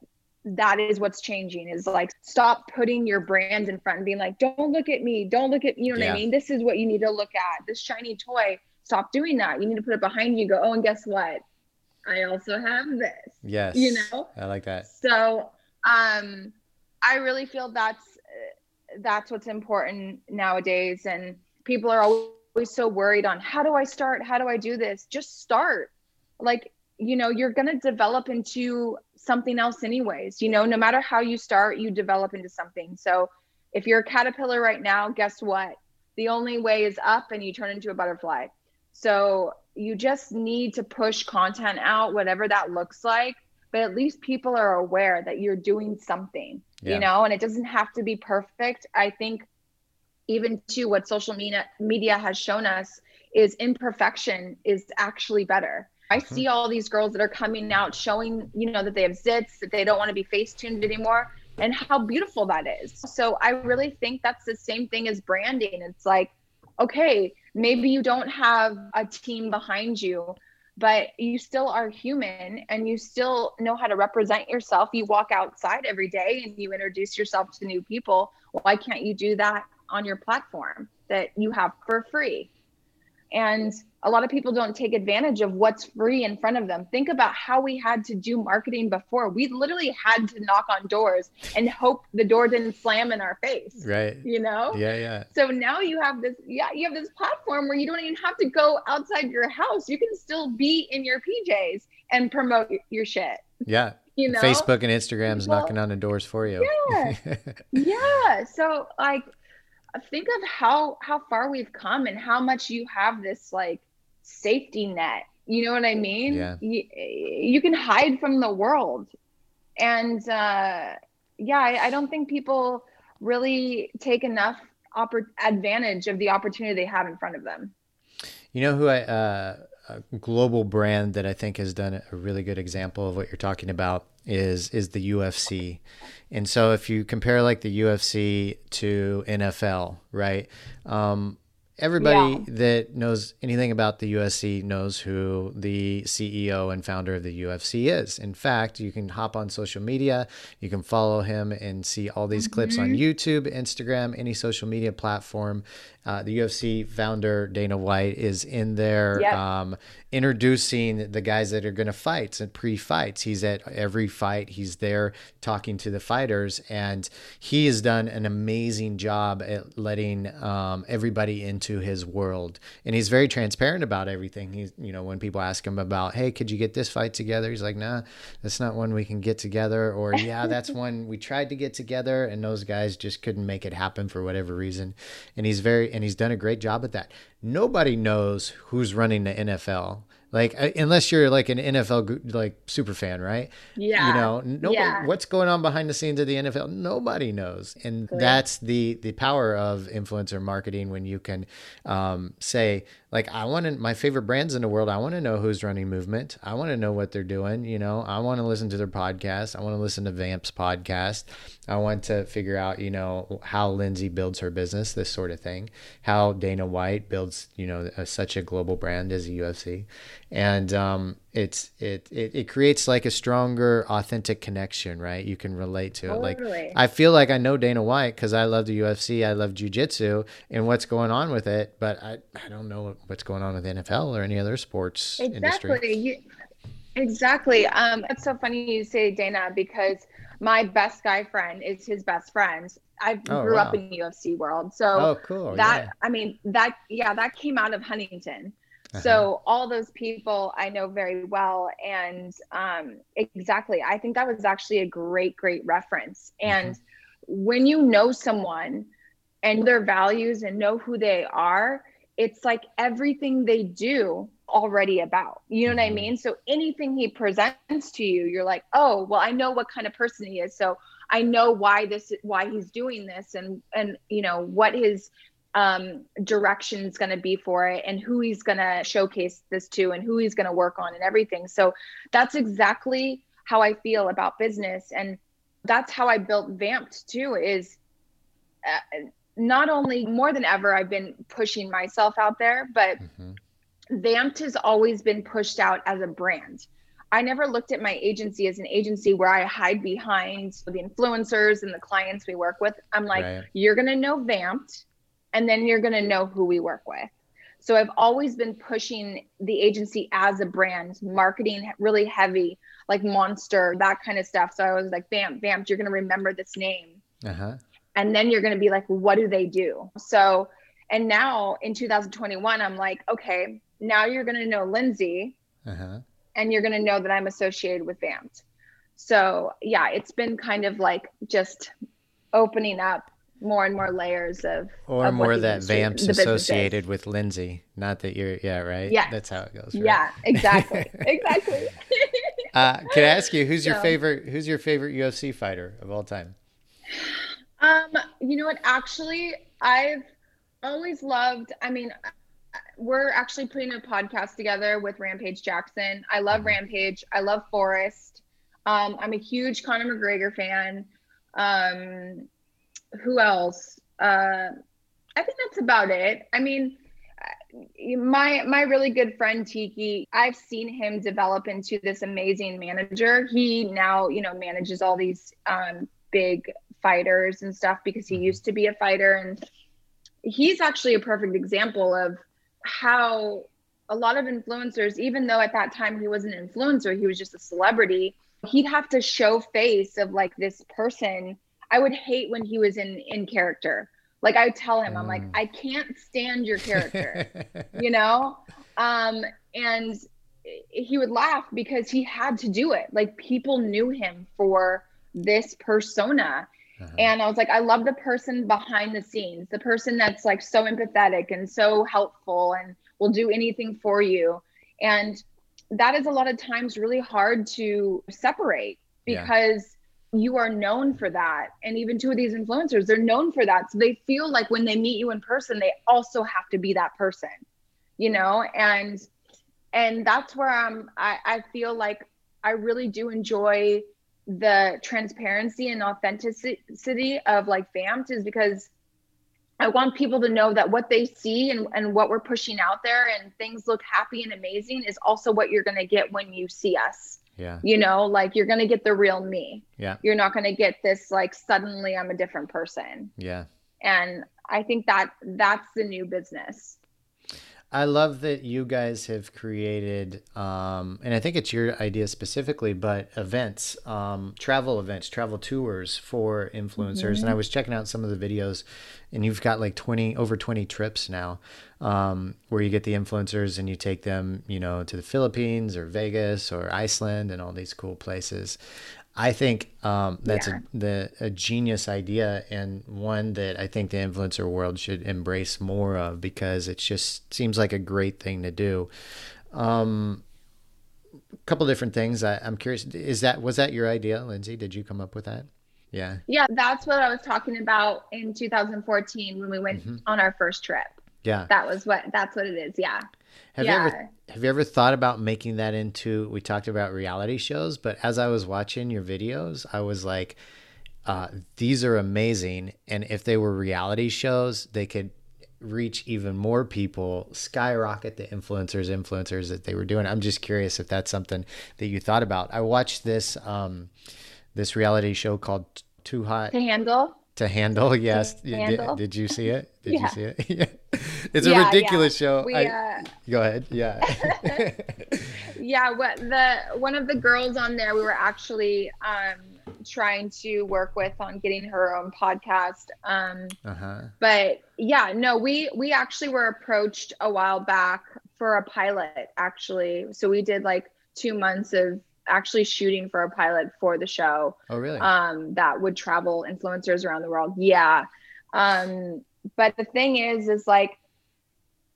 that is what's changing is like stop putting your brand in front and being like don't look at me. Don't look at you know what Yeah. i mean? This is what you need to look at. This shiny toy. Stop doing that. You need to put it behind you go oh and guess what i also have this Yes. you know I like that. so um i really feel that's uh, that's what's important nowadays and people are always so worried on how do i start how do i do this just start like you know you're going to develop into something else anyways. You know, no matter how you start, you develop into something. So if you're a caterpillar right now, guess what? The only way is up and you turn into a butterfly. So you just need to push content out, whatever that looks like. But at least people are aware that you're doing something, Yeah. you know, and it doesn't have to be perfect. I think even to what social media media has shown us is imperfection is actually better. I Mhm. see all these girls that are coming out showing, you know, that they have zits, that they don't want to be face tuned anymore, and how beautiful that is. So I really think that's the same thing as branding. It's like, okay, maybe you don't have a team behind you, but you still are human and you still know how to represent yourself. You walk outside every day and you introduce yourself to new people. Why can't you do that on your platform that you have for free? And a lot of people don't take advantage of what's free in front of them. Think about how we had to do marketing before. We literally had to knock on doors and hope the door didn't slam in our face. Right. You know? Yeah, yeah. So now you have this, yeah, you have this platform where you don't even have to go outside your house. You can still be in your PJs and promote your shit. Yeah. You know? Facebook and Instagram's Well, knocking on the doors for you. Yeah. [laughs] yeah so like think of how how far we've come and how much you have this like safety net. You know what i mean? Yeah. you, you can hide from the world. And uh yeah I, I don't think people really take enough oppor- advantage of the opportunity they have in front of them. You know who I uh, a global brand that I think has done a really good example of what you're talking about is is the UFC. And so if you compare like the UFC to NFL, right? Um, everybody Yeah. that knows anything about the UFC knows who the CEO and founder of the UFC is. In fact, you can hop on social media, you can follow him and see all these clips on YouTube, Instagram, any social media platform. Uh, the UFC founder Dana White is in there Yep. um, introducing the guys that are going to fight and pre-fights. He's at every fight. He's there talking to the fighters, and he has done an amazing job at letting um, everybody into his world. And he's very transparent about everything. He's, you know, when people ask him about, "Hey, could you get this fight together?" He's like, "Nah, that's not one we can get together," or [laughs] "Yeah, that's one we tried to get together, and those guys just couldn't make it happen for whatever reason." And he's very, and he's done a great job at that. Nobody knows who's running the NFL. Like uh, unless you're like an NFL like super fan, right? Yeah. You know, nobody, Yeah. what's going on behind the scenes of the NFL? Nobody knows, and that's the the power of influencer marketing when you can um, say like, I want to my favorite brands in the world. I want to know who's running movement. I want to know what they're doing. You know, I want to listen to their podcast. I want to listen to Vamp's podcast. I want to figure out, you know, how Lindsey builds her business, this sort of thing. How Dana White builds, you know, a, such a global brand as the UFC, and um, it's it, it it creates like a stronger, authentic connection, right? You can relate to it. Like I feel like I know Dana White because I love the UFC, I love jujitsu, and what's going on with it, but I I don't know what's going on with NFL or any other sports industry. Exactly. You, exactly. Um, it's so funny you say Dana because my best guy friend is his best friend. I Oh, grew up in the UFC world, so Oh, cool. that yeah. I mean that yeah that came out of Huntington. Uh-huh. So all those people I know very well, and um, exactly, I think that was actually a great, great reference. Mm-hmm. And when you know someone and their values and know who they are, it's like everything they do already about. You know what I Mhm. mean? So anything he presents to you, you're like, oh, well, I know what kind of person he is. So I know why this why he's doing this and and you know what his um direction is going to be for it and who he's going to showcase this to and who he's going to work on and everything. So that's exactly how I feel about business and that's how I built VAMPPED too is uh, not only more than ever I've been pushing myself out there, but Mhm. VAMPPED has always been pushed out as a brand. I never looked at my agency as an agency where I hide behind the influencers and the clients we work with. I'm like, Right. you're going to know VAMPPED and then you're going to know who we work with. So I've always been pushing the agency as a brand, marketing really heavy, like Monster, that kind of stuff. So I was like, Vamp, VAMPPED, you're going to remember this name Uh-huh. and then you're going to be like what do they do so and now in 2021 i'm like okay now you're going to know lindsey Uh-huh. and you're going to know that i'm associated with VAMPPED So yeah, it's been kind of like just opening up more and more layers of Or of more that industry- Vamps associated with Lindsey. Not that you're, yeah, right? Yeah, That's how it goes. Right? Yeah, exactly, [laughs] exactly. Uh, can I ask you who's your favorite? Who's your favorite UFC fighter of all time? Um, you know what? Actually, I've always loved. I mean, we're actually putting a podcast together with Rampage Jackson. I love Rampage. I love Forrest. Um, I'm a huge Conor McGregor fan. Um, who else? Uh, I think that's about it. I mean, my my really good friend Tiki, I've seen him develop into this amazing manager. He now, you know, manages all these um, big fighters and stuff because he used to be a fighter and he's actually a perfect example of how a lot of influencers even though at that time he was an influencer he was just a celebrity he'd have to show face of like this person i would hate when he was in in character. Like i would tell him i'm like Mm. i can't stand your character [laughs] you know? Um and he would laugh because he had to do it. Like people knew him for this persona. Uh-huh. and i was like i love the person behind the scenes the person that's like so empathetic and so helpful and will do anything for you. And that is a lot of times really hard to separate because you are known for that. And even two of these influencers they're known for that. So they feel like when they meet you in person they also have to be that person you know? And and that's where i'm i, I feel like i really do enjoy the transparency and authenticity of like VAMPPED is because i want people to know that what they see and, and what we're pushing out there and things look happy and amazing is also what you're going to get when you see us yeah, you know like you're going to get the real me. Yeah, you're not going to get this like suddenly i'm a different person. Yeah. and i think that that's the new business I love that you guys have created, um, and I think it's your idea specifically, but events, um, travel events, travel tours for influencers. And I was checking out some of the videos, and you've got like 20, over 20 trips now, um, where you get the influencers and you take them, you know, to the Philippines or Vegas or Iceland and all these cool places. I think um, that's Yeah. a, the, a genius idea and one that I think the influencer world should embrace more of because it just seems like a great thing to do. Um, a couple different things. I, I'm curious. Is that was that your idea, Lindsey? Did you come up with that? Yeah. yeah that's what i was talking about in 2014 when we went Mm-hmm. on our first trip Yeah. that was what that's what it is yeah Have you ever have you ever thought about making that into we talked about reality shows, but as I was watching your videos, I was like uh, these are amazing and if they were reality shows, they could reach even more people, skyrocket the influencers influencers that they were doing. I'm just curious if that's something that you thought about. I watched this um this reality show called Too Hot to handle to handle. [laughs] Yes. To Did- handle. Did, you see it? [laughs] Did Yeah. you see it? [laughs] yeah. It's a Yeah, ridiculous yeah. show. we I- uh Go ahead. Yeah. yeah what the one of the girls on there we were actually um trying to work with on getting her own podcast um uh huh. but yeah no we we actually were approached a while back for a pilot actually so we did like two months of actually shooting for a pilot for the show Oh, really? um, that would travel influencers around the world. Yeah. Um, but the thing is, is like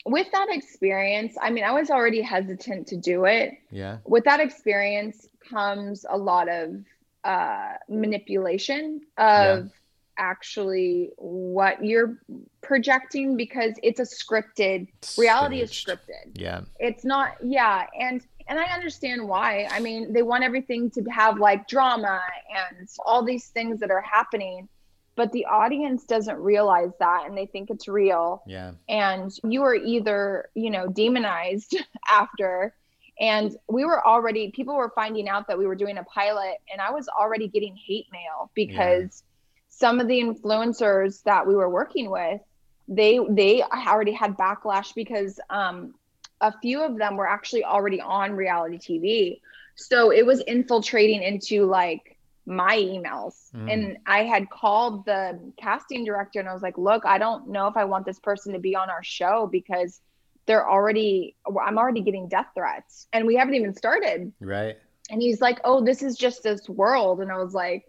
with that experience, I mean, I was already hesitant to do it. yeah. With that experience comes a lot of uh, manipulation of actually what you're projecting because it's a scripted reality is scripted Yeah. it's not yeah and and i understand why. I mean they want everything to have like drama and all these things that are happening but the audience doesn't realize that and they think it's real. Yeah. and you are either you know demonized [laughs] after. And we were already people were finding out that we were doing a pilot and i was already getting hate mail because some of the influencers that we were working with they they already had backlash because um a few of them were actually already on reality tv so it was infiltrating into like my emails Mm. and i had called the casting director and i was like look i don't know if i want this person to be on our show because they're already i'm already getting death threats and we haven't even started Right. And he's like, "Oh, this is just this world." And I was like,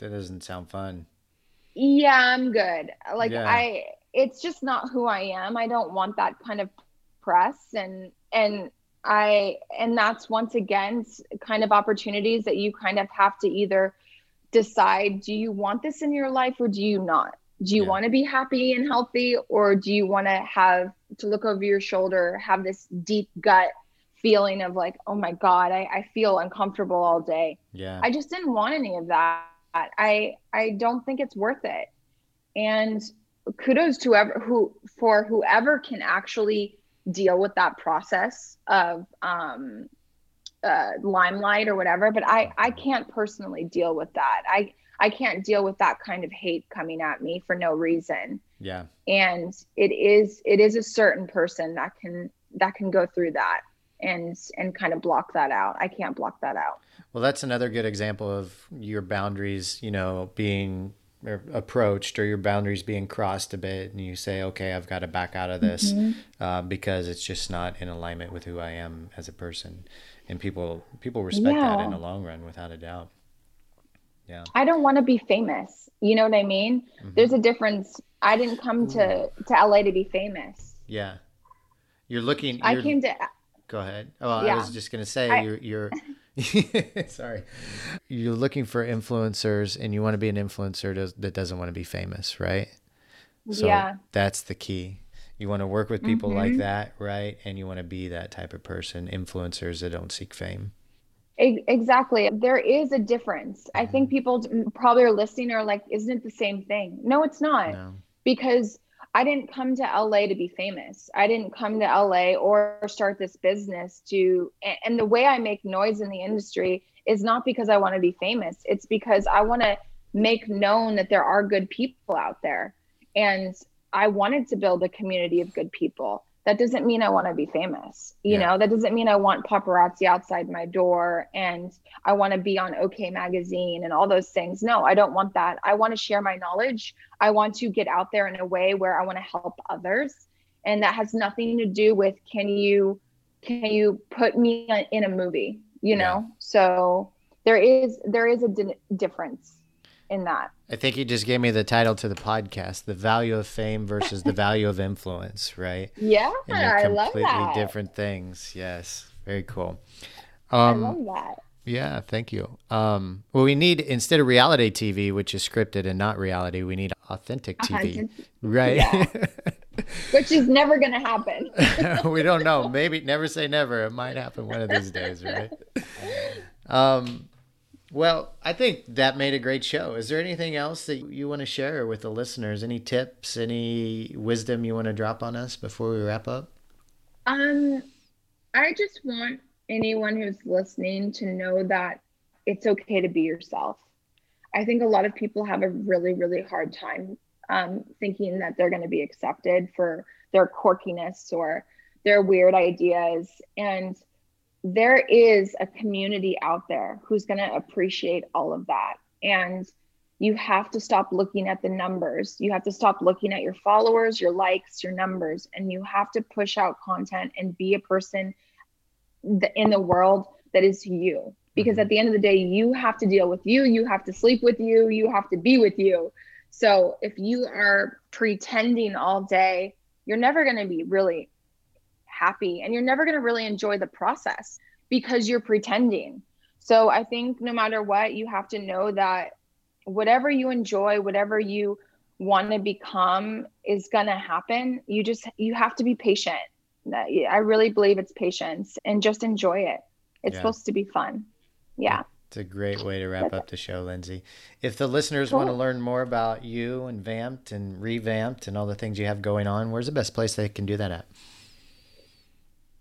That doesn't sound fun. "Yeah, I'm good." Like Yeah. I it's just not who I am. I don't want that kind of press and and I and that's once again kind of opportunities that you kind of have to either decide do you want this in your life or do you not? Do you Yeah. want to be happy and healthy or do you want to have to look over your shoulder, have this deep gut feeling of like, oh my God, I, I feel uncomfortable all day. Yeah. I just didn't want any of that. I I don't think it's worth it. And kudos to whoever who for whoever can actually deal with that process of um uh limelight or whatever, but I I can't personally deal with that. I I can't deal with that kind of hate coming at me for no reason. yeah. And it is it is a certain person that can that can go through that and and kind of block that out. I can't block that out. Well, that's another good example of your boundaries, you know, being approached or your boundaries being crossed a bit, and you say, "Okay, I've got to back out of this uh, because it's just not in alignment with who I am as a person." And people people respect that in the long run, without a doubt. Yeah, I don't want to be famous. You know what I mean? Mm-hmm. There's a difference. I didn't come to to LA to be famous. yeah. You're looking. I you're- came to Go ahead. Oh, I Yeah. was just gonna say I- you're you're [laughs] [laughs] sorry. You're looking for influencers, and you want to be an influencer that doesn't want to be famous, right? So Yeah. that's the key. You want to work with people like Mm-hmm. that, right? And you want to be that type of person, influencers that don't seek fame. Exactly. There is a difference. I Mm-hmm. think people probably are listening are like, isn't it the same thing? No, it's not. No. Because I didn't come to LA to be famous. I didn't come to LA or start this business to, and the way I make noise in the industry is not because I want to be famous. It's because I want to make known that there are good people out there. And I wanted to build a community of good people. That doesn't mean I want to be famous. You Yeah. know, that doesn't mean I want paparazzi outside my door and I want to be on OK Magazine and all those things. No, I don't want that. I want to share my knowledge. I want to get out there in a way where I want to help others. And that has nothing to do with can you can you put me in a movie, you know? So there is there is a di- difference in that. I think you just gave me the title to the podcast: "The Value of Fame versus the Value of Influence." Right? Yeah, And they're I love that. completely different things. Yes, very cool. I Um, love that. Yeah, thank you. Um, well, we need instead of reality TV, which is scripted and not reality, we need authentic TV, Authentic- right? [laughs] Which is never going to happen. [laughs] we don't know. Maybe never say never. It might happen one of these days, right? [laughs] Um, well, I think that made a great show. Is there anything else that you want to share with the listeners? Any tips, any wisdom you want to drop on us before we wrap up? Um, I just want anyone who's listening to know that it's okay to be yourself. I think a lot of people have a really, really hard time um, thinking that they're going to be accepted for their quirkiness or their weird ideas. And there is a community out there who's going to appreciate all of that. And you have to stop looking at the numbers. You have to stop looking at your followers, your likes, your numbers, and you have to push out content and be a person in the world that is you. Because mm-hmm. at the end of the day, you have to deal with you, you have to sleep with you, you have to be with you. So if you are pretending all day, you're never going to be really happy and you're never going to really enjoy the process because you're pretending. So I think no matter what, you have to know that whatever you enjoy, whatever you want to become is going to happen. You just you have to be patient. I really believe it's patience and just enjoy it. It's Yeah. supposed to be fun. Yeah. It's a great way to wrap up the show, Lindsey. If the listeners want to learn more about you and VAMPPED and Revamped and all the things you have going on, where's the best place they can do that at?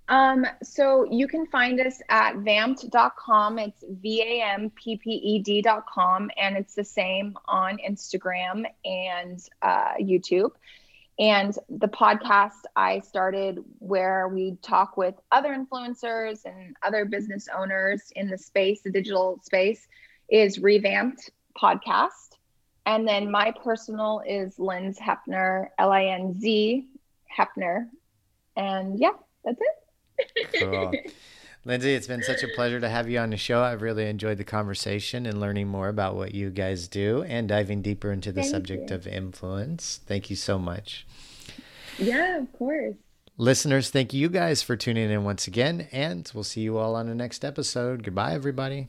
Um, so you can find us at vampped.com. It's V A M P P E D.com. And it's the same on Instagram and uh, YouTube. And the podcast I started where we talk with other influencers and other business owners in the space, the digital space, is Revamped Podcast. And then my personal is Linz Heppner, L I N Z Heppner. And yeah, that's it. Cool. [laughs] Lindsey, it's been such a pleasure to have you on the show. I've really enjoyed the conversation and learning more about what you guys do and diving deeper into the Thank subject you. of influence. Thank you so much. Yeah, of course. Listeners, thank you guys for tuning in once again, and we'll see you all on the next episode. Goodbye, everybody.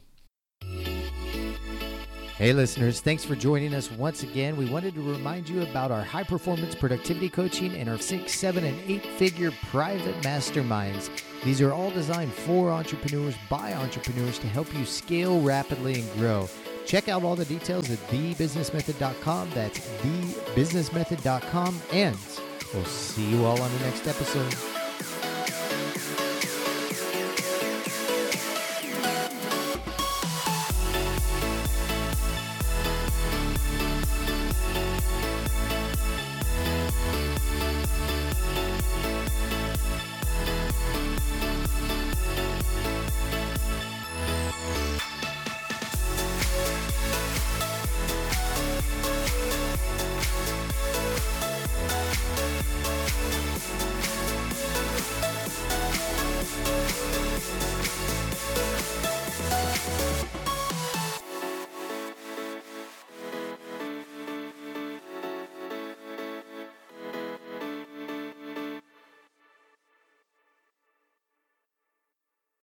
Hey, listeners, thanks for joining us once again. We wanted to remind you about our high performance productivity coaching and our six, seven, and eight figure private masterminds. These are all designed for entrepreneurs by entrepreneurs to help you scale rapidly and grow. Check out all the details at thebusinessmethod.com. That's thebusinessmethod.com. And we'll see you all on the next episode.